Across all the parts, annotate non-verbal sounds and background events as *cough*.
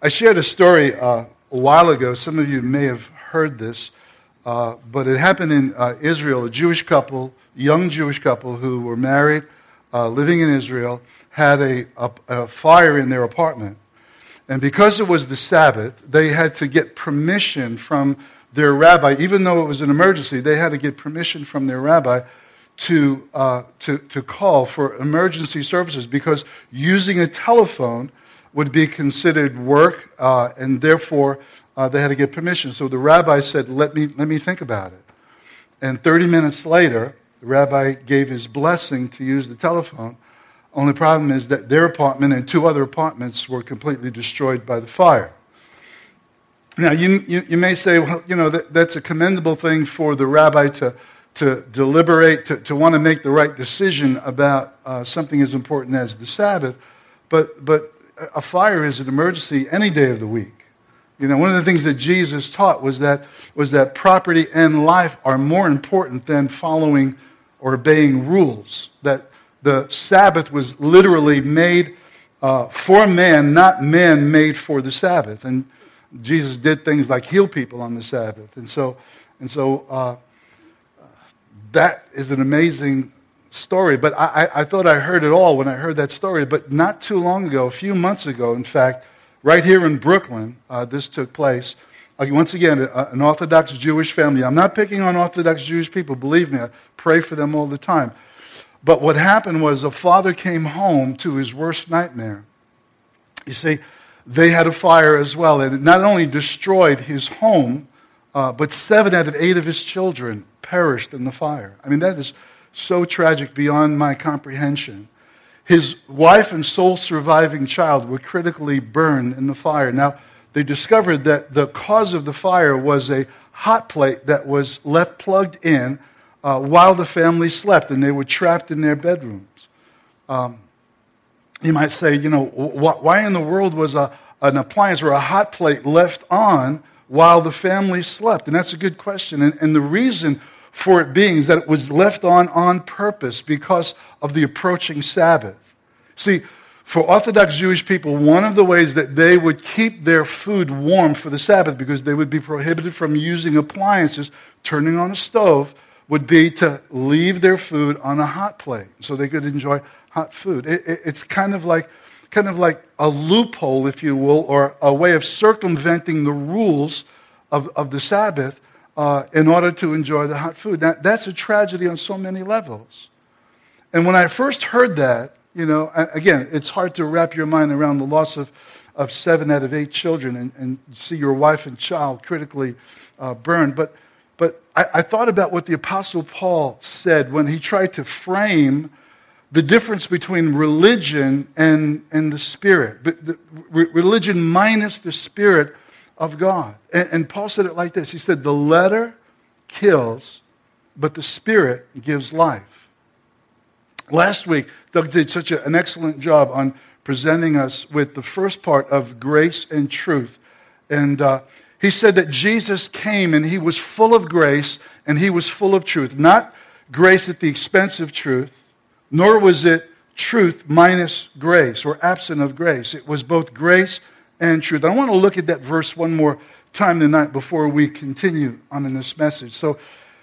I shared a story uh, a while ago. Some of you may have heard this, uh, but it happened in uh, Israel. A Jewish couple, young Jewish couple who were married, uh, living in Israel, had a, a, a fire in their apartment. And because it was the Sabbath, they had to get permission from their rabbi, even though it was an emergency, they had to get permission from their rabbi to, uh, to, to call for emergency services because using a telephone would be considered work, uh, and therefore uh, they had to get permission. So the rabbi said, let me, let me think about it. And 30 minutes later, the rabbi gave his blessing to use the telephone. Only problem is that their apartment and two other apartments were completely destroyed by the fire. Now, you, you, you may say, well, you know, that, that's a commendable thing for the rabbi to, to deliberate, to, to want to make the right decision about uh, something as important as the Sabbath. But, but a fire is an emergency any day of the week. You know, one of the things that Jesus taught was that, was that property and life are more important than following or obeying rules. That the Sabbath was literally made uh, for man, not man made for the Sabbath. And Jesus did things like heal people on the Sabbath. And so, and so uh, that is an amazing story. But I, I, thought I heard it all when I heard that story. But not too long ago, a few months ago, in fact, right here in Brooklyn, uh, this took place. Once again, an Orthodox Jewish family. I'm not picking on Orthodox Jewish people. Believe me, I pray for them all the time. But what happened was a father came home to his worst nightmare. You see, they had a fire as well, and it not only destroyed his home, uh, but seven out of eight of his children perished in the fire. I mean, that is so tragic beyond my comprehension. His wife and sole surviving child were critically burned in the fire. Now, they discovered that the cause of the fire was a hot plate that was left plugged in uh, while the family slept, and they were trapped in their bedrooms. Um, you might say, you know, wh- why in the world was a, an appliance or a hot plate left on while the family slept? And that's a good question. And, and the reason for it being is that it was left on on purpose because of the approaching Sabbath. See, for Orthodox Jewish people, one of the ways that they would keep their food warm for the Sabbath, because they would be prohibited from using appliances, turning on a stove, would be to leave their food on a hot plate so they could enjoy hot food. It, it, it's kind of like kind of like a loophole, if you will, or a way of circumventing the rules of, of the Sabbath uh, in order to enjoy the hot food. Now, that's a tragedy on so many levels. And when I first heard that, you know, again, it's hard to wrap your mind around the loss of, of seven out of eight children and, and see your wife and child critically uh, burned. But, but I, I thought about what the Apostle Paul said when he tried to frame the difference between religion and, and the Spirit. But the, religion minus the Spirit of God. And, and Paul said it like this He said, The letter kills, but the Spirit gives life. Last week, Doug did such a, an excellent job on presenting us with the first part of grace and truth. And uh, he said that Jesus came and he was full of grace and he was full of truth. Not grace at the expense of truth, nor was it truth minus grace or absent of grace. It was both grace and truth. I want to look at that verse one more time tonight before we continue on in this message. So,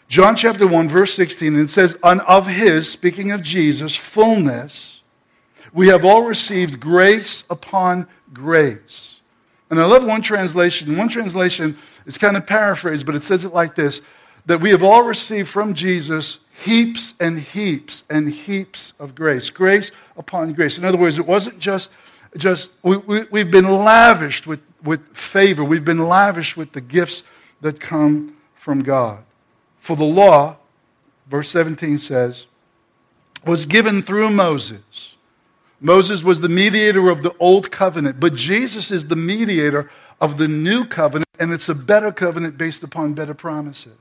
John chapter 1, verse 16, it says, And of his, speaking of Jesus, fullness, we have all received grace upon grace. And I love one translation. One translation is kind of paraphrased, but it says it like this that we have all received from Jesus heaps and heaps and heaps of grace. Grace upon grace. In other words, it wasn't just, just we, we, we've been lavished with, with favor, we've been lavished with the gifts that come from God. For the law, verse 17 says, was given through Moses. Moses was the mediator of the old covenant, but Jesus is the mediator of the new covenant, and it's a better covenant based upon better promises.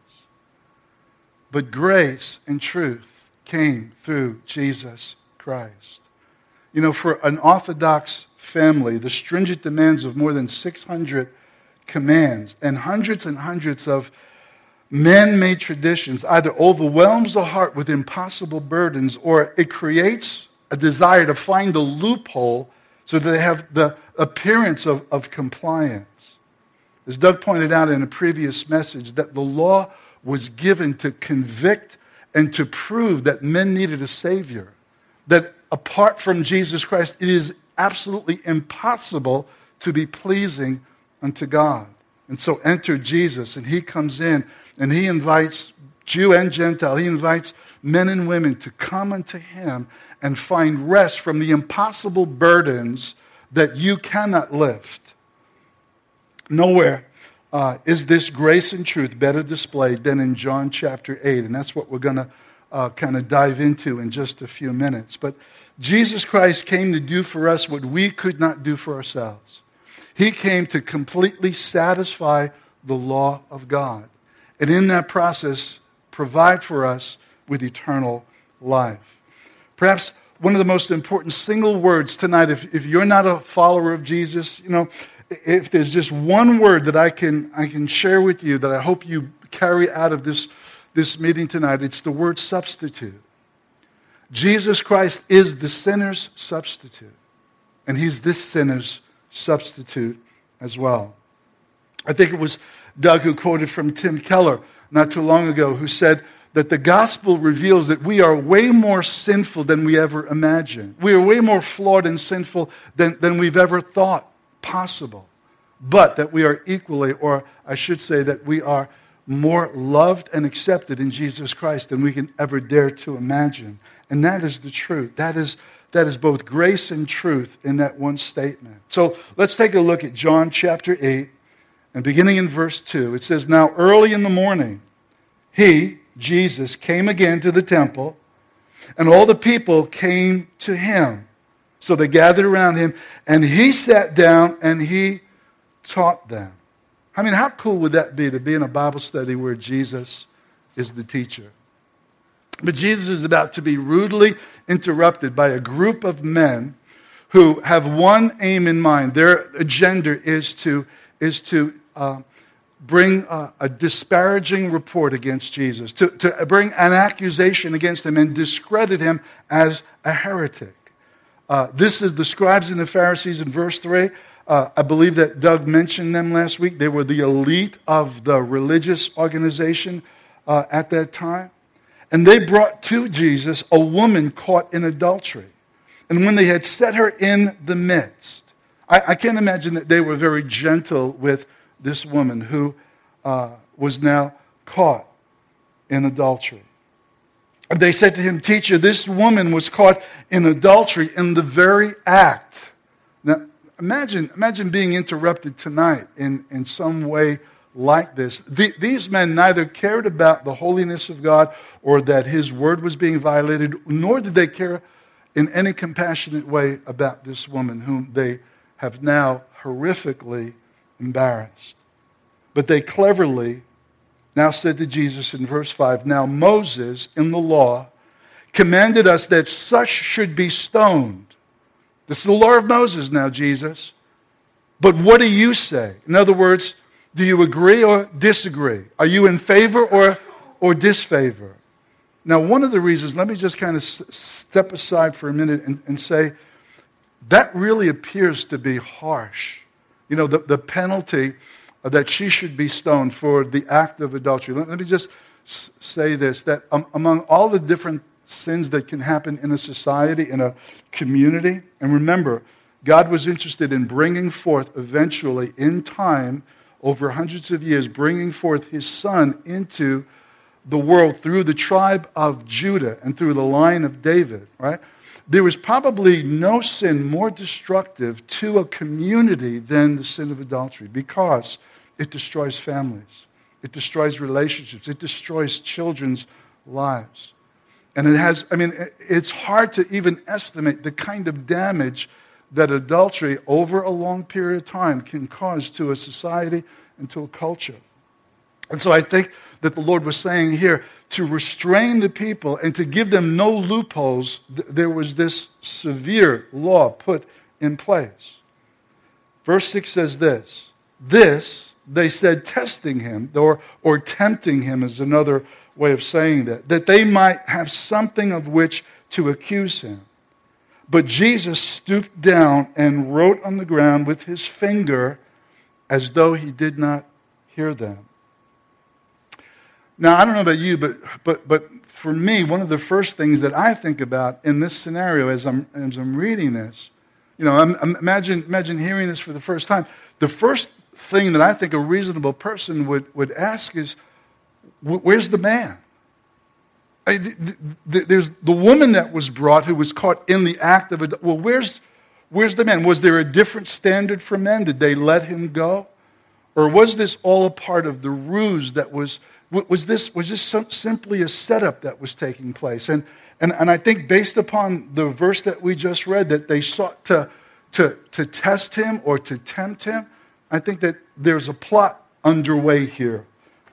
But grace and truth came through Jesus Christ. You know, for an Orthodox family, the stringent demands of more than 600 commands and hundreds and hundreds of man-made traditions either overwhelms the heart with impossible burdens or it creates a desire to find a loophole so that they have the appearance of, of compliance. As Doug pointed out in a previous message, that the law was given to convict and to prove that men needed a Savior. That apart from Jesus Christ, it is absolutely impossible to be pleasing unto God. And so enter Jesus, and he comes in and he invites Jew and Gentile, he invites men and women to come unto him and find rest from the impossible burdens that you cannot lift. Nowhere uh, is this grace and truth better displayed than in John chapter 8. And that's what we're going to uh, kind of dive into in just a few minutes. But Jesus Christ came to do for us what we could not do for ourselves. He came to completely satisfy the law of God. And in that process, provide for us with eternal life. Perhaps one of the most important single words tonight, if, if you're not a follower of Jesus, you know, if there's just one word that I can, I can share with you that I hope you carry out of this, this meeting tonight, it's the word substitute. Jesus Christ is the sinner's substitute, and he's this sinner's substitute as well. I think it was Doug who quoted from Tim Keller not too long ago who said that the gospel reveals that we are way more sinful than we ever imagined. We are way more flawed and sinful than, than we've ever thought possible. But that we are equally, or I should say, that we are more loved and accepted in Jesus Christ than we can ever dare to imagine. And that is the truth. That is, that is both grace and truth in that one statement. So let's take a look at John chapter 8, and beginning in verse 2. It says, Now early in the morning, he, Jesus, came again to the temple, and all the people came to him. So they gathered around him, and he sat down and he taught them. I mean, how cool would that be to be in a Bible study where Jesus is the teacher? But Jesus is about to be rudely interrupted by a group of men who have one aim in mind. Their agenda is to, is to uh, bring a, a, disparaging report against Jesus, to, to bring an accusation against him and discredit him as a heretic. Uh, this is the scribes and the Pharisees in verse 3. Uh, I believe that Doug mentioned them last week. They were the elite of the religious organization uh, at that time. And they brought to Jesus a woman caught in adultery. And when they had set her in the midst, I, I can't imagine that they were very gentle with this woman who uh, was now caught in adultery. They said to him, Teacher, this woman was caught in adultery in the very act. Now, imagine, imagine being interrupted tonight in, in some way like this. The, these men neither cared about the holiness of God or that his word was being violated, nor did they care in any compassionate way about this woman whom they have now horrifically embarrassed. But they cleverly now said to Jesus in verse 5 Now Moses in the law commanded us that such should be stoned. This is the law of Moses now, Jesus. But what do you say? In other words, do you agree or disagree? Are you in favor or, or disfavor? Now, one of the reasons, let me just kind of step aside for a minute and, and say that really appears to be harsh. You know, the, the penalty that she should be stoned for the act of adultery. Let, let me just say this that um, among all the different sins that can happen in a society, in a community, and remember, God was interested in bringing forth eventually in time over hundreds of years, bringing forth his son into the world through the tribe of Judah and through the line of David, right? There was probably no sin more destructive to a community than the sin of adultery because it destroys families, it destroys relationships, it destroys children's lives. And it has, I mean, it's hard to even estimate the kind of damage that adultery over a long period of time can cause to a society and to a culture. And so I think that the Lord was saying here to restrain the people and to give them no loopholes, there was this severe law put in place. Verse 6 says this This, they said, testing him, or, or tempting him is another way of saying that, that they might have something of which to accuse him. But Jesus stooped down and wrote on the ground with his finger as though he did not hear them. Now, I don't know about you, but, but, but for me, one of the first things that I think about in this scenario as I'm, as I'm reading this, you know, I'm, I'm, imagine, imagine hearing this for the first time. The first thing that I think a reasonable person would, would ask is, where's the man? There's the woman that was brought who was caught in the act of it. Well, where's, where's the man? Was there a different standard for men? Did they let him go? Or was this all a part of the ruse that was, was this, was this simply a setup that was taking place? And, and, and I think based upon the verse that we just read, that they sought to, to, to test him or to tempt him, I think that there's a plot underway here,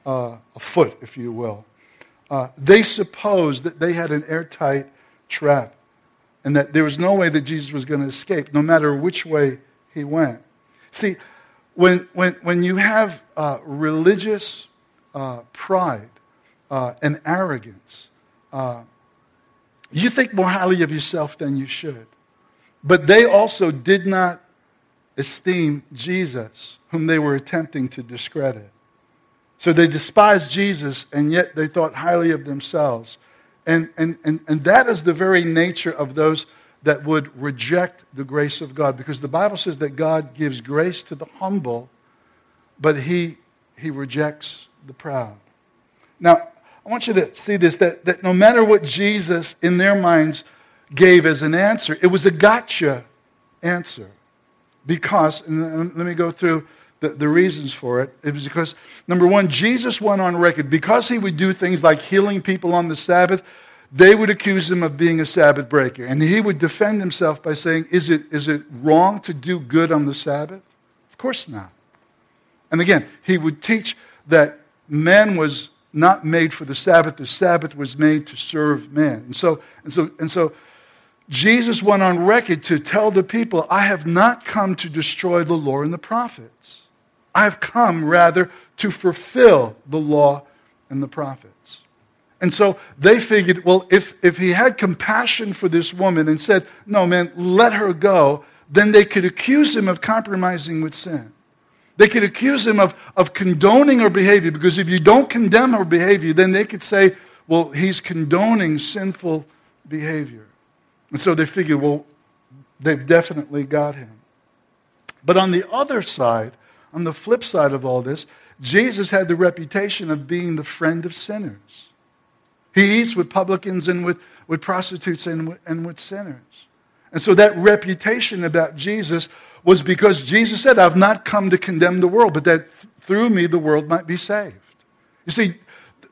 uh, afoot, if you will. Uh, they supposed that they had an airtight trap and that there was no way that Jesus was going to escape, no matter which way he went. See, when, when, when you have uh, religious uh, pride uh, and arrogance, uh, you think more highly of yourself than you should. But they also did not esteem Jesus, whom they were attempting to discredit. So they despised Jesus, and yet they thought highly of themselves. And, and, and, and that is the very nature of those that would reject the grace of God. Because the Bible says that God gives grace to the humble, but he, he rejects the proud. Now, I want you to see this that, that no matter what Jesus, in their minds, gave as an answer, it was a gotcha answer. Because, and let me go through the, the reasons for it. It was because, number one, Jesus went on record. Because he would do things like healing people on the Sabbath, they would accuse him of being a Sabbath breaker. And he would defend himself by saying, is it, is it wrong to do good on the Sabbath? Of course not. And again, he would teach that man was not made for the Sabbath. The Sabbath was made to serve man. And so, and so, and so Jesus went on record to tell the people, I have not come to destroy the law and the prophets. I've come rather to fulfill the law and the prophets. And so they figured, well, if, if he had compassion for this woman and said, no, man, let her go, then they could accuse him of compromising with sin. They could accuse him of, of condoning her behavior because if you don't condemn her behavior, then they could say, well, he's condoning sinful behavior. And so they figured, well, they've definitely got him. But on the other side, on the flip side of all this, Jesus had the reputation of being the friend of sinners. He eats with publicans and with, with prostitutes and with, and with sinners. And so that reputation about Jesus was because Jesus said, I've not come to condemn the world, but that th- through me the world might be saved. You see,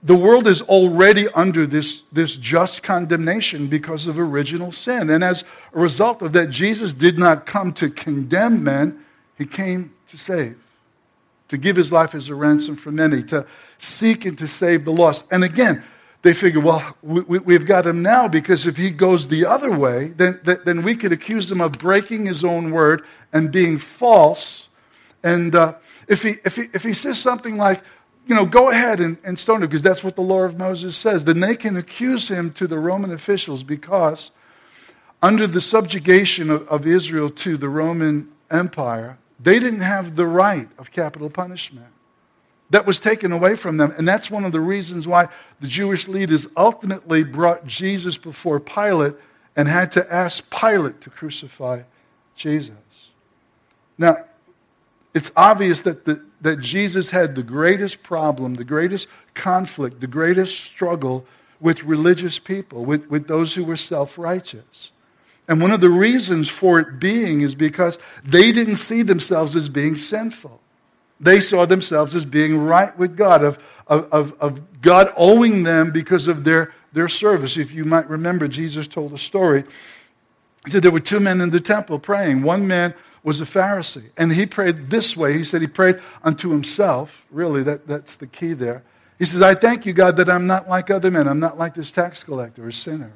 the world is already under this, this just condemnation because of original sin. And as a result of that, Jesus did not come to condemn men, he came to save to give his life as a ransom for many, to seek and to save the lost. And again, they figure, well, we, have got him now because if he goes the other way, then, then we could accuse him of breaking his own word and being false. And uh, if, he, if, he, if he says something like, you know, go ahead and, and stone him because that's what the law of Moses says, then they can accuse him to the Roman officials because under the subjugation of, of Israel to the Roman Empire, they didn't have the right of capital punishment. That was taken away from them. And that's one of the reasons why the Jewish leaders ultimately brought Jesus before Pilate and had to ask Pilate to crucify Jesus. Now, it's obvious that, the, that Jesus had the greatest problem, the greatest conflict, the greatest struggle with religious people, with, with those who were self righteous. And one of the reasons for it being is because they didn't see themselves as being sinful. They saw themselves as being right with God, of, of, of God owing them because of their, their service. If you might remember, Jesus told a story. He said there were two men in the temple praying. One man was a Pharisee, and he prayed this way. He said he prayed unto himself. Really, that, that's the key there. He says, I thank you, God, that I'm not like other men. I'm not like this tax collector or sinner.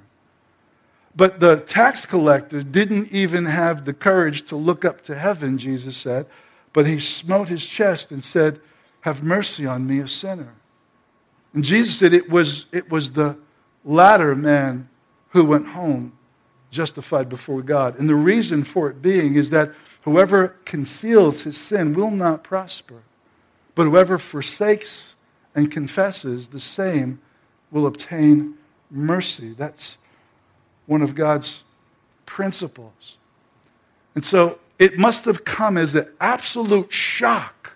But the tax collector didn't even have the courage to look up to heaven, Jesus said, but he smote his chest and said, Have mercy on me, a sinner. And Jesus said it was, it was the latter man who went home justified before God. And the reason for it being is that whoever conceals his sin will not prosper. But whoever forsakes and confesses the same will obtain mercy. That's one of God's principles. And so it must have come as an absolute shock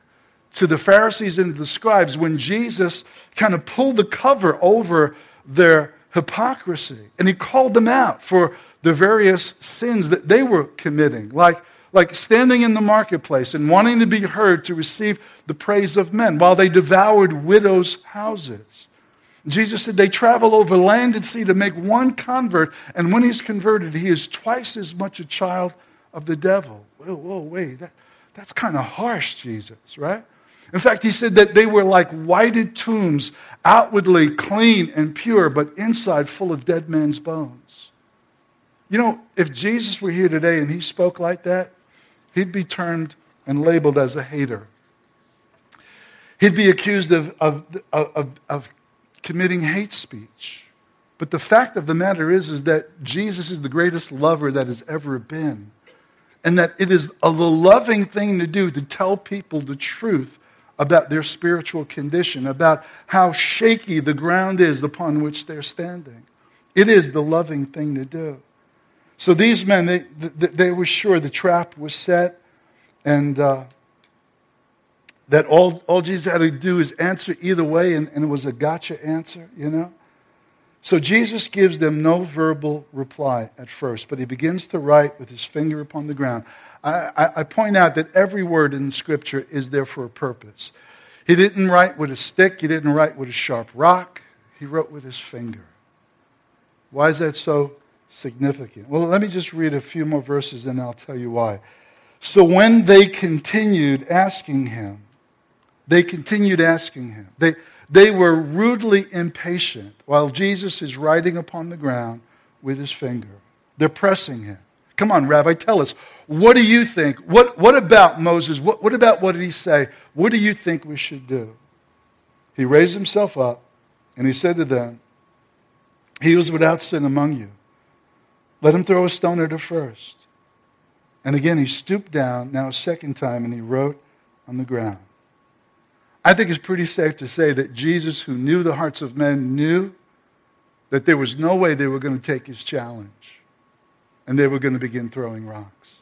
to the Pharisees and the scribes when Jesus kind of pulled the cover over their hypocrisy and he called them out for the various sins that they were committing, like, like standing in the marketplace and wanting to be heard to receive the praise of men while they devoured widows' houses. Jesus said they travel over land and sea to make one convert, and when he's converted, he is twice as much a child of the devil. Whoa, whoa, wait, that, that's kind of harsh, Jesus, right? In fact, he said that they were like whited tombs, outwardly clean and pure, but inside full of dead man's bones. You know, if Jesus were here today and he spoke like that, he'd be termed and labeled as a hater. He'd be accused of, of, of, of committing hate speech. But the fact of the matter is, is that Jesus is the greatest lover that has ever been. And that it is a loving thing to do to tell people the truth about their spiritual condition, about how shaky the ground is upon which they're standing. It is the loving thing to do. So these men, they, they were sure the trap was set and uh, that all, all Jesus had to do is answer either way, and, and it was a gotcha answer, you know? So Jesus gives them no verbal reply at first, but he begins to write with his finger upon the ground. I, I, I, point out that every word in Scripture is there for a purpose. He didn't write with a stick, he didn't write with a sharp rock, he wrote with his finger. Why is that so significant? Well, let me just read a few more verses and I'll tell you why. So when they continued asking him, they continued asking him. They, they were rudely impatient while Jesus is writing upon the ground with his finger. They're pressing him. Come on, Rabbi, tell us. What do you think? What, what about Moses? What, what about what did he say? What do you think we should do? He raised himself up and he said to them, He was without sin among you. Let him throw a stone at her first. And again, he stooped down, now a second time, and he wrote on the ground. I think it's pretty safe to say that Jesus, who knew the hearts of men, knew that there was no way they were going to take his challenge and they were going to begin throwing rocks.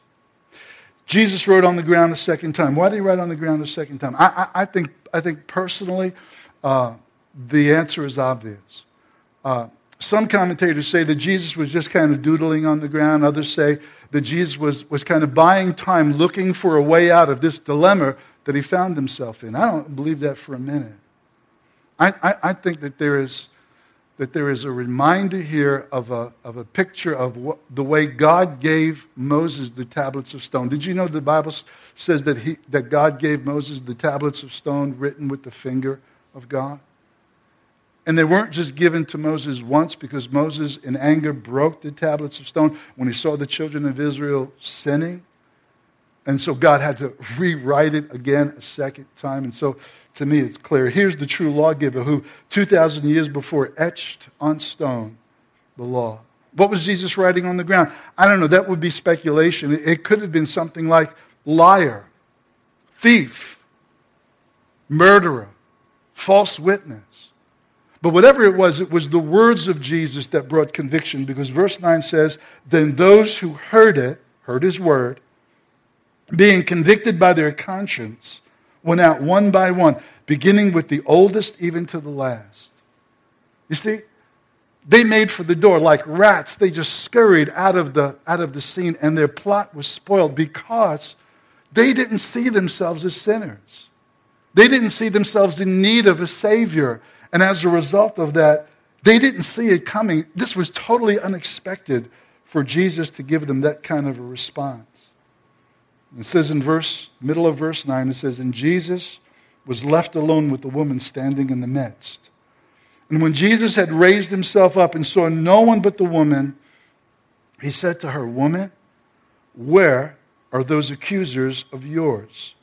Jesus wrote on the ground a second time. Why did he write on the ground a second time? I, I, I think, I think personally, uh, the answer is obvious. Uh, some commentators say that Jesus was just kind of doodling on the ground. Others say that Jesus was, was kind of buying time looking for a way out of this dilemma that he found himself in. I don't believe that for a minute. I, I, I think that there, is, that there is a reminder here of a, of a picture of what, the way God gave Moses the tablets of stone. Did you know the Bible says that, he, that God gave Moses the tablets of stone written with the finger of God? And they weren't just given to Moses once because Moses, in anger, broke the tablets of stone when he saw the children of Israel sinning. And so God had to rewrite it again a second time. And so to me, it's clear. Here's the true lawgiver who, 2,000 years before, etched on stone the law. What was Jesus writing on the ground? I don't know. That would be speculation. It could have been something like liar, thief, murderer, false witness. But whatever it was, it was the words of Jesus that brought conviction because verse 9 says, Then those who heard it, heard his word, being convicted by their conscience, went out one by one, beginning with the oldest even to the last. You see, they made for the door like rats. They just scurried out of the, out of the scene, and their plot was spoiled because they didn't see themselves as sinners. They didn't see themselves in need of a Savior. And as a result of that, they didn't see it coming. This was totally unexpected for Jesus to give them that kind of a response. It says in verse, middle of verse 9, it says, And Jesus was left alone with the woman standing in the midst. And when Jesus had raised himself up and saw no one but the woman, he said to her, Woman, where are those accusers of yours?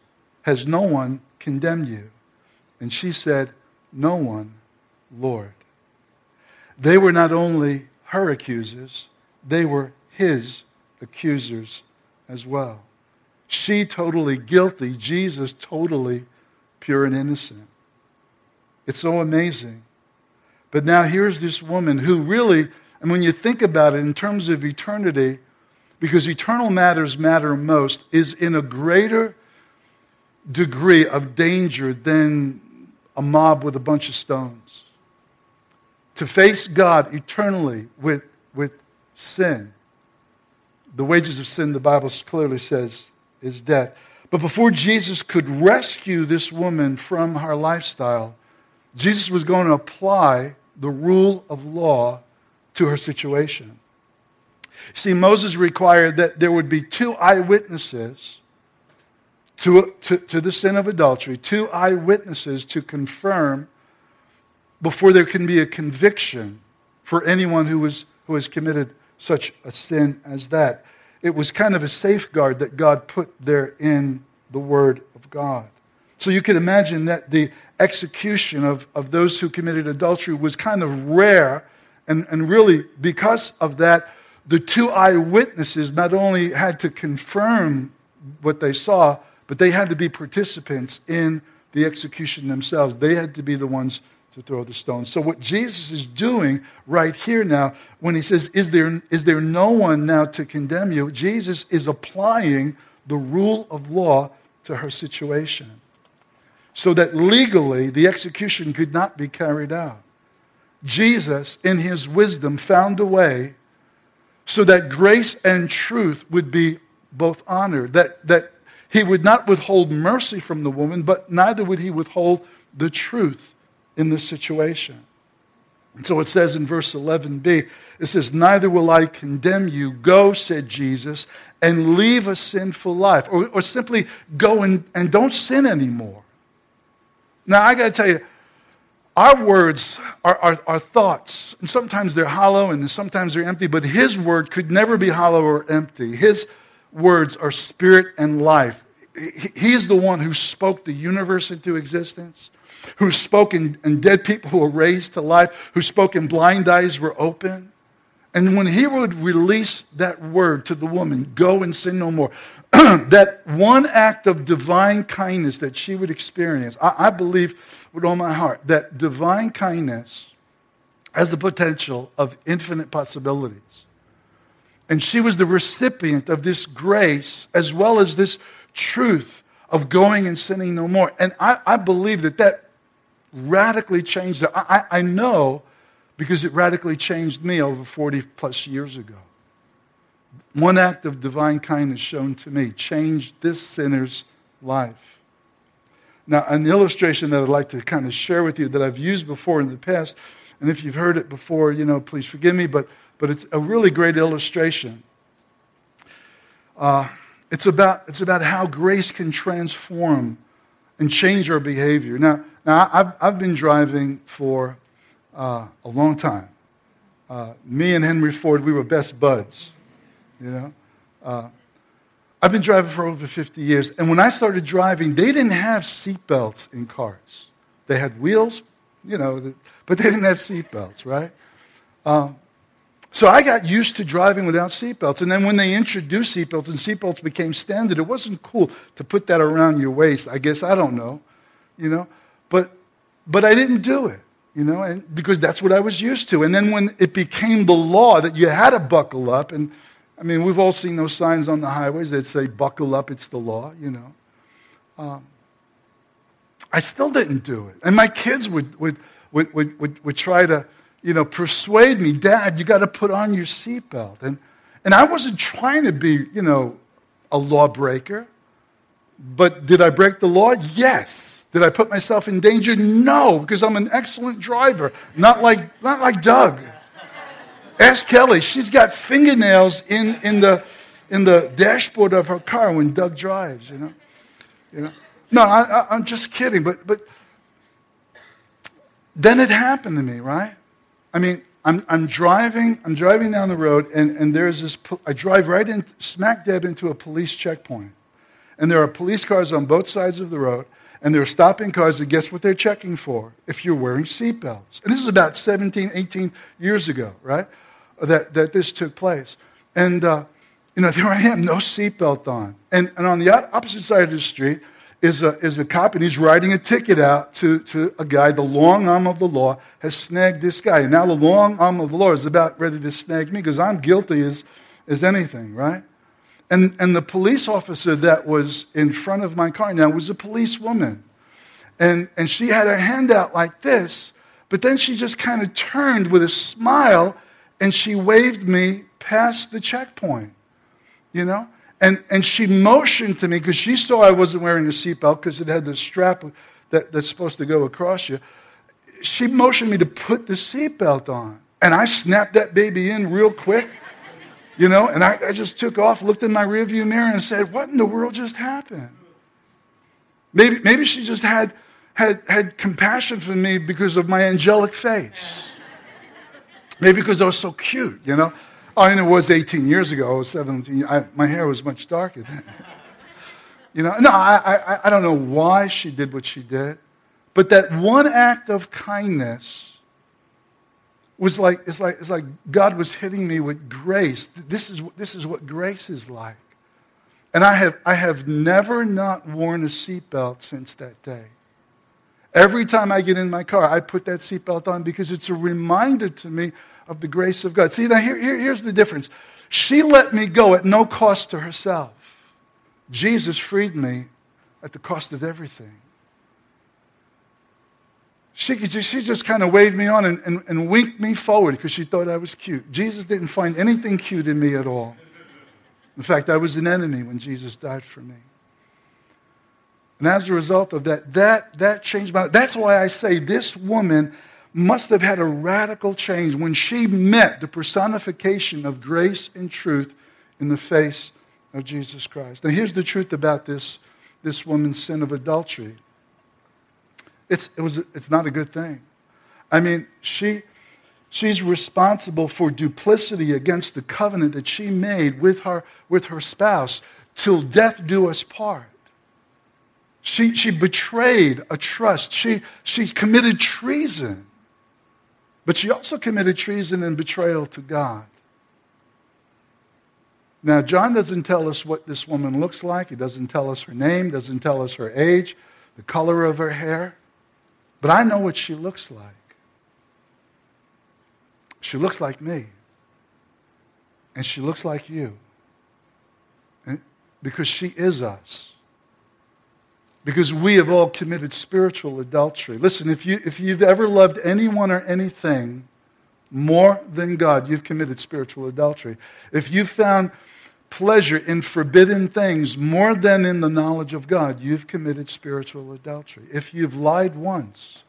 Has no one condemned you? And she said, No one, Lord. They were not only her accusers, they were his accusers as well. She totally guilty, Jesus totally pure and innocent. It's so amazing. But now here's this woman who really, and when you think about it in terms of eternity, because eternal matters matter most, is in a greater degree of danger than a mob with a bunch of stones. To face God eternally with, with sin, the wages of sin, the Bible clearly says, is death. But before Jesus could rescue this woman from her lifestyle, Jesus was going to apply the rule of law to her situation. See, Moses required that there would be two eyewitnesses to, to, to the sin of adultery, two eyewitnesses to confirm before there can be a conviction for anyone who, was, who has committed such a sin as that. It was kind of a safeguard that God put there in the Word of God. So you can imagine that the execution of, of those who committed adultery was kind of rare. And, and really, because of that, the two eyewitnesses not only had to confirm what they saw, but they had to be participants in the execution themselves. They had to be the ones to throw the stone. So, what Jesus is doing right here now, when he says, Is there, is there no one now to condemn you? Jesus is applying the rule of law to her situation so that legally the execution could not be carried out. Jesus, in his wisdom, found a way so that grace and truth would be both honored, that, that he would not withhold mercy from the woman, but neither would he withhold the truth in this situation. And so it says in verse 11b, it says, Neither will I condemn you. Go, said Jesus, and leave a sinful life. Or, or simply go and, and don't sin anymore. Now, I got to tell you, our words are, are, are, thoughts, and sometimes they're hollow and sometimes they're empty, but His word could never be hollow or empty. His words are spirit and life. He is the one who spoke the universe into existence, who spoke and, and dead people who were raised to life, who spoke and blind eyes were open. And when he would release that word to the woman, go and sin no more, *clears throat* that one act of divine kindness that she would experience, I, I believe with all my heart that divine kindness has the potential of infinite possibilities. And she was the recipient of this grace as well as this truth of going and sinning no more. And I, I believe that that radically changed her. I, I know because it radically changed me over 40 plus years ago. One act of divine kindness shown to me changed this sinner's life. Now, an illustration that I'd like to kind of share with you that I've used before in the past, and if you've heard it before, you know, please forgive me, but, but it's a really great illustration. Uh, it's, about, it's about how grace can transform and change our behavior. Now, now I've, I've been driving for uh, a long time. Uh, me and Henry Ford, we were best buds. You know, uh, I've been driving for over 50 years, and when I started driving, they didn't have seatbelts in cars. They had wheels, you know, but they didn't have seatbelts, right? Um, so I got used to driving without seatbelts. And then when they introduced seatbelts and seatbelts became standard, it wasn't cool to put that around your waist. I guess I don't know, you know. But but I didn't do it you know, and because that's what I was used to. And then when it became the law that you had to buckle up, and I mean, we've all seen those signs on the highways that say, buckle up, it's the law, you know. Um, I still didn't do it. And my kids would, would, would, would, would, would try to, you know, persuade me, Dad, you got to put on your seatbelt. And, and I wasn't trying to be, you know, a lawbreaker. But did I break the law? Yes. Did I put myself in danger? No, because I'm an excellent driver. Not like, not like Doug. Ask Kelly. She's got fingernails in, in, the, in the dashboard of her car when Doug drives, you know. You know? No, I, am just kidding. But, but then it happened to me, right? I mean, I'm, I'm driving, I'm driving down the road, and, and there's this, I drive right in, smack dab into a police checkpoint. And there are police cars on both sides of the road and they're stopping cars, and guess what they're checking for? If you're wearing seatbelts. And this is about 17, 18 years ago, right? That, that this took place. And, uh, you know, *laughs* there I am, no seatbelt on. And, and on the opposite side of the street is a, is a cop, and he's writing a ticket out to, to a guy. The long arm of the law has snagged this guy. And now the long arm of the law is about ready to snag me because I'm guilty as, as anything, right? And, and the police officer that was in front of my car now was a policewoman. And, and she had her hand out like this, but then she just kind of turned with a smile and she waved me past the checkpoint, you know? And, and she motioned to me because she saw I wasn't wearing a seatbelt because it had the strap that, that's supposed to go across you. She motioned me to put the seatbelt on. And I snapped that baby in real quick, you know, and I, I just took off, looked in my rearview mirror, and said, What in the world just happened? Maybe, maybe she just had, had, had compassion for me because of my angelic face. Maybe because I was so cute, you know. I mean, it was 18 years ago. I was 17. I, my hair was much darker then. you know, no, I, I, I don't know why she did what she did, but that one act of kindness was like, it's like, it's like God was hitting me with grace. This is, this is what grace is like. And I have, I have never not worn a seatbelt since that day. Every time I get in my car, I put that seatbelt on because it's a reminder to me of the grace of God. See, now here, here, here's the difference. She let me go at no cost to herself. Jesus freed me at the cost of everything. She, she just kind of waved me on and, and, and winked me forward because she thought I was cute. Jesus didn't find anything cute in me at all. In fact, I was an enemy when Jesus died for me. And as a result of that, that, that changed my life. That's why I say this woman must have had a radical change when she met the personification of grace and truth in the face of Jesus Christ. Now, here's the truth about this, this woman's sin of adultery it's, it was, it's not a good thing. I mean, she, she's responsible for duplicity against the covenant that she made with her, with her spouse till death do us part. She, she betrayed a trust. She, she committed treason. But she also committed treason and betrayal to God. Now, John doesn't tell us what this woman looks like. He doesn't tell us her name, doesn't tell us her age, the color of her hair. But I know what she looks like. She looks like me. And she looks like you. And because she is us because we have all committed spiritual adultery. Listen, if, you, if you've ever loved anyone or anything more than God, you've committed spiritual adultery. If you've found pleasure in forbidden things more than in the knowledge of God, you've committed spiritual adultery. If you've lied once,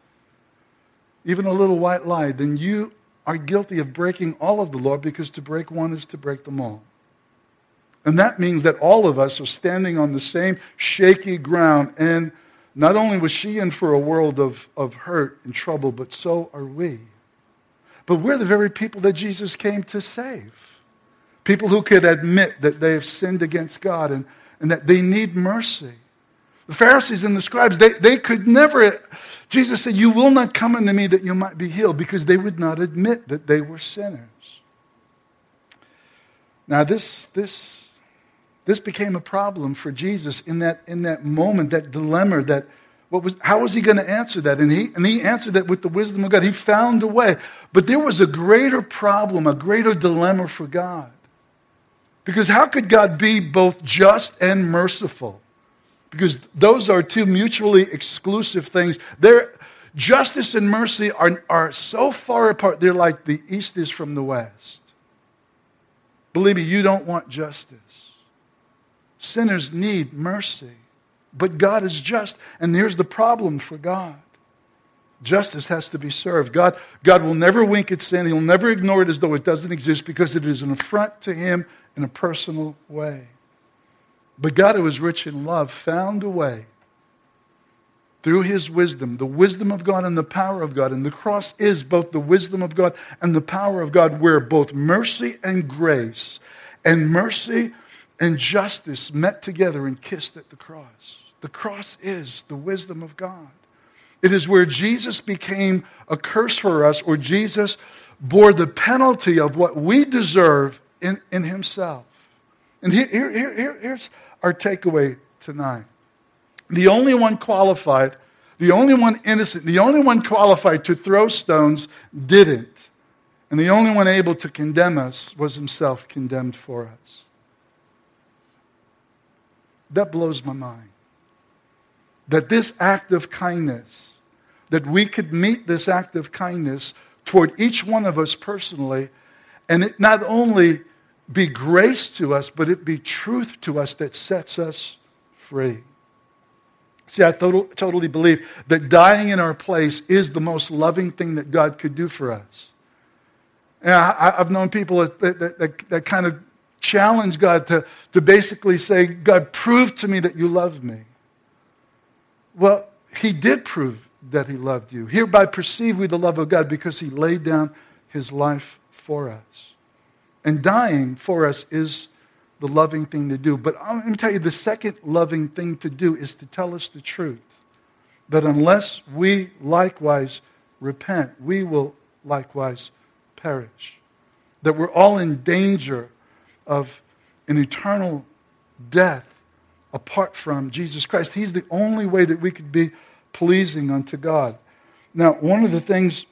even a little white lie, then you are guilty of breaking all of the law because to break one is to break them all. And that means that all of us are standing on the same shaky ground. And not only was she in for a world of, of hurt and trouble, but so are we. But we're the very people that Jesus came to save. People who could admit that they have sinned against God and, and that they need mercy. The Pharisees and the scribes, they, they could never, Jesus said, You will not come unto me that you might be healed, because they would not admit that they were sinners. Now, this, this this became a problem for Jesus in that, in that moment, that dilemma, that what was, how was he going to answer that? And he, and he answered that with the wisdom of God. He found a way. But there was a greater problem, a greater dilemma for God. Because how could God be both just and merciful? Because those are two mutually exclusive things. They're, justice and mercy are, are so far apart, they're like the east is from the west. Believe me, you don't want justice. Sinners need mercy. But God is just. And here's the problem for God justice has to be served. God, God will never wink at sin, He'll never ignore it as though it doesn't exist because it is an affront to Him in a personal way. But God, who is rich in love, found a way through his wisdom, the wisdom of God and the power of God. And the cross is both the wisdom of God and the power of God, where both mercy and grace and mercy and justice met together and kissed at the cross. The cross is the wisdom of God. It is where Jesus became a curse for us, or Jesus bore the penalty of what we deserve in, in himself. And here, here, here, here's our takeaway tonight. The only one qualified, the only one innocent, the only one qualified to throw stones didn't. And the only one able to condemn us was himself condemned for us. That blows my mind. That this act of kindness, that we could meet this act of kindness toward each one of us personally, and it not only be grace to us, but it be truth to us that sets us free. See, I total, totally believe that dying in our place is the most loving thing that God could do for us. And I, have known people that, that, that, that, kind of challenge God to, to basically say, God, prove to me that you love me. Well, he did prove that he loved you. Hereby perceive we the love of God because he laid down his life for us. And dying for us is the loving thing to do. But let me tell you, the second loving thing to do is to tell us the truth. That unless we likewise repent, we will likewise perish. That we're all in danger of an eternal death apart from Jesus Christ. He's the only way that we could be pleasing unto God. Now, one of the things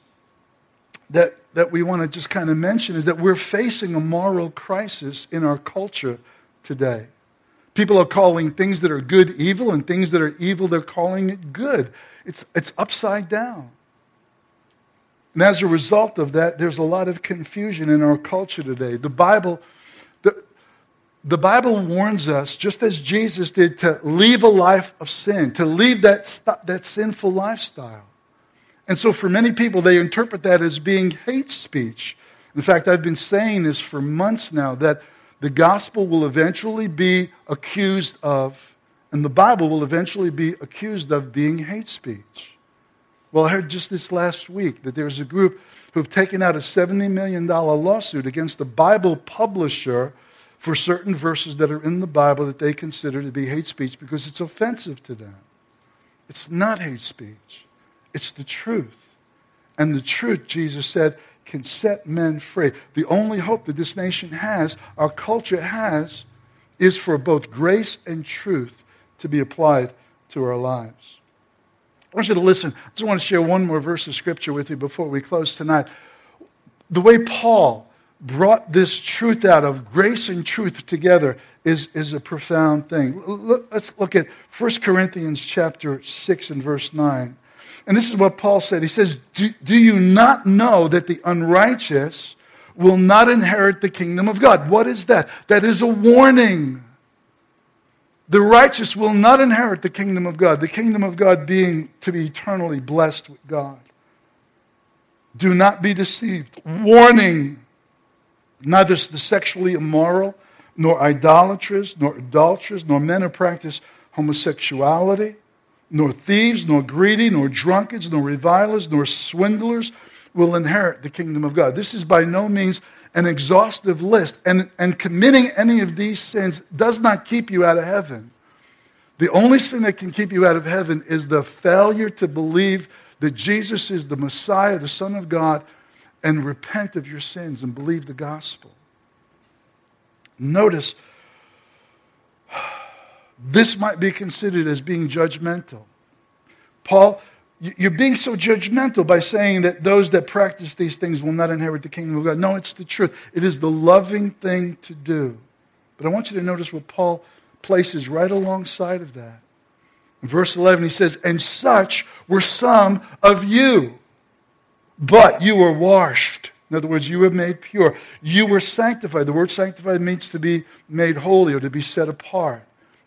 that, that we want to just kind of mention is that we're facing a moral crisis in our culture today. People are calling things that are good evil, and things that are evil, they're calling it good. It's, it's upside down. And as a result of that, there's a lot of confusion in our culture today. The Bible, the, the Bible warns us, just as Jesus did, to leave a life of sin, to leave that, that sinful lifestyle. And so for many people, they interpret that as being hate speech. In fact, I've been saying this for months now that the gospel will eventually be accused of, and the Bible will eventually be accused of being hate speech. Well, I heard just this last week that there's a group who've taken out a $70 million lawsuit against the Bible publisher for certain verses that are in the Bible that they consider to be hate speech because it's offensive to them. It's not hate speech, it's the truth. And the truth, Jesus said, can set men free. The only hope that this nation has, our culture has, is for both grace and truth to be applied to our lives. I want you to listen. I just want to share one more verse of scripture with you before we close tonight. The way Paul brought this truth out of grace and truth together is, is a profound thing. Let's look at 1 Corinthians chapter 6 and verse 9. And this is what Paul said. He says, Do, do you not know that the unrighteous will not inherit the kingdom of God? What is that? That is a warning. The righteous will not inherit the kingdom of God, the kingdom of God being to be eternally blessed with God. Do not be deceived. Warning neither the sexually immoral, nor idolatrous, nor adulterers, nor men who practice homosexuality, nor thieves, nor greedy, nor drunkards, nor revilers, nor swindlers will inherit the kingdom of God. This is by no means an exhaustive list. And, and committing any of these sins does not keep you out of heaven. The only sin that can keep you out of heaven is the failure to believe that Jesus is the Messiah, the Son of God, and repent of your sins and believe the gospel. Notice, this might be considered as being judgmental. Paul you're being so judgmental by saying that those that practice these things will not inherit the kingdom of God. No, it's the truth. It is the loving thing to do. But I want you to notice what Paul places right alongside of that. In verse 11, he says, And such were some of you, but you were washed. In other words, you were made pure. You were sanctified. The word sanctified means to be made holy or to be set apart.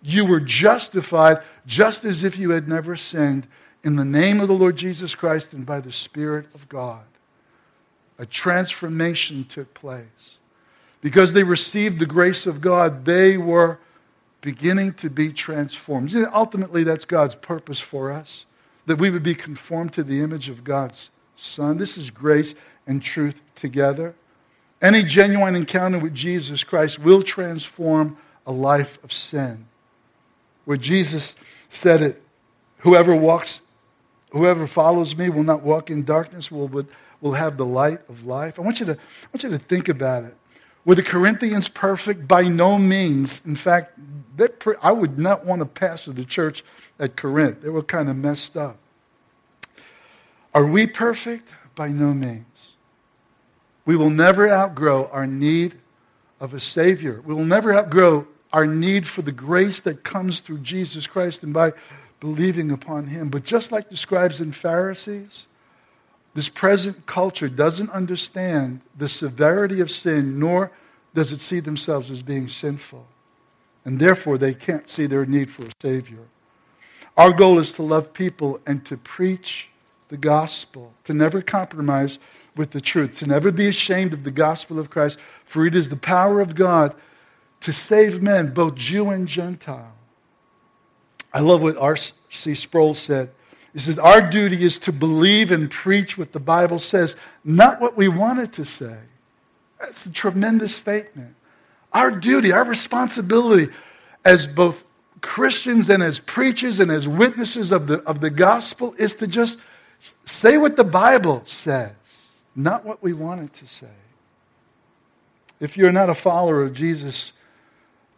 You were justified just as if you had never sinned in the name of the Lord Jesus Christ and by the Spirit of God. A transformation took place. Because they received the grace of God, they were beginning to be transformed. ultimately, that's God's purpose for us, that we would be conformed to the image of God's Son. This is grace and truth together. Any genuine encounter with Jesus Christ will transform a life of sin. Where Jesus said it, whoever walks Whoever follows me will not walk in darkness, will, will have the light of life. I want you to, I want you to think about it. Were the Corinthians perfect? By no means. In fact, I would not want to pastor the church at Corinth. They were kind of messed up. Are we perfect? By no means. We will never outgrow our need of a Savior. We will never outgrow our need for the grace that comes through Jesus Christ and by believing upon Him. But just like the scribes and Pharisees, this present culture doesn't understand the severity of sin, nor does it see themselves as being sinful. And therefore, they can't see their need for a Savior. Our goal is to love people and to preach the gospel, to never compromise with the truth, to never be ashamed of the gospel of Christ, for it is the power of God to save men, both Jew and Gentile. I love what R.C. Sproul said. He says, Our duty is to believe and preach what the Bible says, not what we want it to say. That's a tremendous statement. Our duty, our responsibility as both Christians and as preachers and as witnesses of the, of the gospel is to just say what the Bible says, not what we want it to say. If you're not a follower of Jesus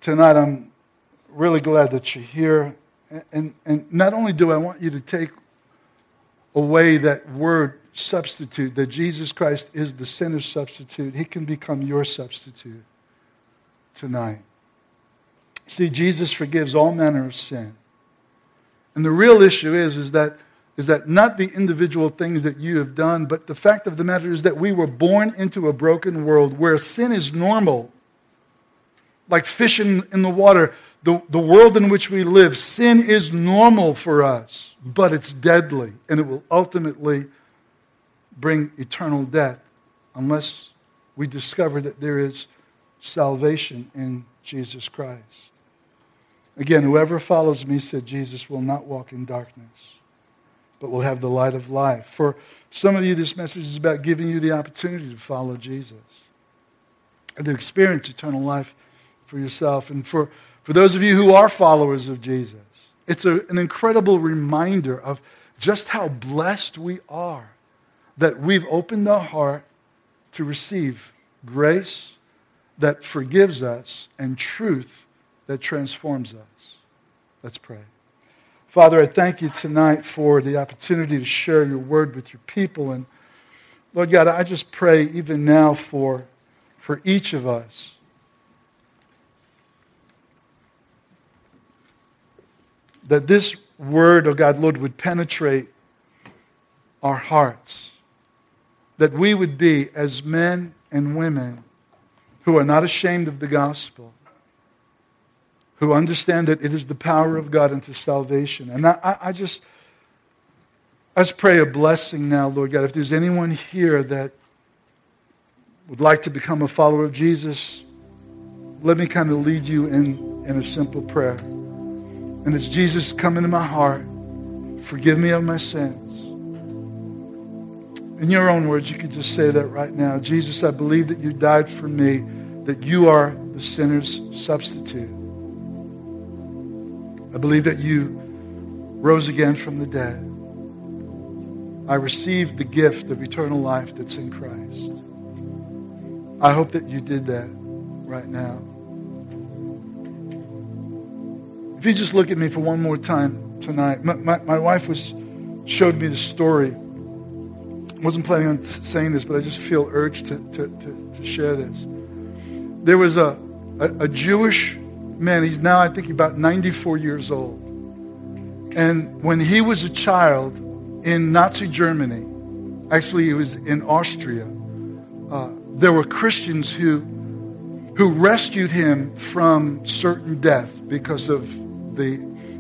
tonight, I'm really glad that you're here. And, and not only do I want you to take away that word substitute, that Jesus Christ is the sinner's substitute, he can become your substitute tonight. See, Jesus forgives all manner of sin. And the real issue is, is that is that not the individual things that you have done, but the fact of the matter is that we were born into a broken world where sin is normal. Like fish in, in the water, the, the world in which we live, sin is normal for us, but it's deadly, and it will ultimately bring eternal death unless we discover that there is salvation in Jesus Christ. Again, whoever follows me, said Jesus, will not walk in darkness but will have the light of life. For some of you, this message is about giving you the opportunity to follow Jesus and to experience eternal life for yourself. And for, for those of you who are followers of Jesus, it's a, an incredible reminder of just how blessed we are that we've opened our heart to receive grace that forgives us and truth that transforms us. Let's pray. Father, I thank you tonight for the opportunity to share your word with your people. And Lord God, I just pray even now for, for each of us. That this word, oh God, Lord, would penetrate our hearts. That we would be, as men and women who are not ashamed of the gospel, who understand that it is the power of God unto salvation. And I, I, just, I just pray a blessing now, Lord God. If there's anyone here that would like to become a follower of Jesus, let me kind of lead you in, in a simple prayer. And it's Jesus, come into my heart. Forgive me of my sins. In your own words, you could just say that right now. Jesus, I believe that you died for me, that you are the sinner's substitute. I believe that you rose again from the dead. I received the gift of eternal life that's in Christ. I hope that you did that right now. If you just look at me for one more time tonight, my, my, my wife was showed me the story. I wasn't planning on saying this, but I just feel urged to, to, to, to share this. There was a, a, a Jewish man, he's now, I think, about 94 years old. And when he was a child in Nazi Germany, actually, he was in Austria, uh, there were Christians who, who rescued him from certain death because of the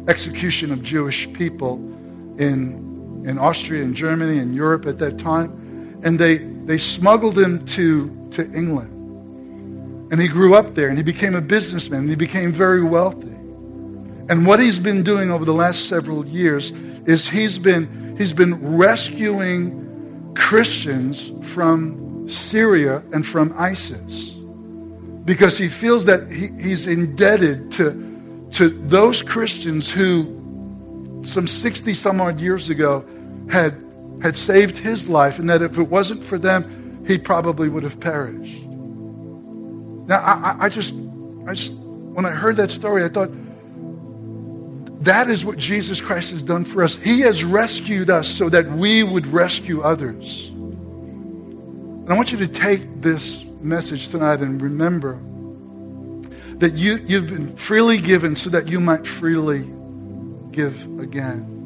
execution of Jewish people in, in Austria and Germany and Europe at that time. And they, they smuggled him to, to England. And he grew up there and he became a businessman and he became very wealthy. And what he's been doing over the last several years is he's been, he's been rescuing Christians from Syria and from ISIS because he feels that he, he's indebted to, to those Christians who, some 60 some odd years ago, had, had saved his life, and that if it wasn't for them, he probably would have perished. Now, I, I, just, I just, when I heard that story, I thought, that is what Jesus Christ has done for us. He has rescued us so that we would rescue others. And I want you to take this message tonight and remember that you, you've been freely given so that you might freely give again.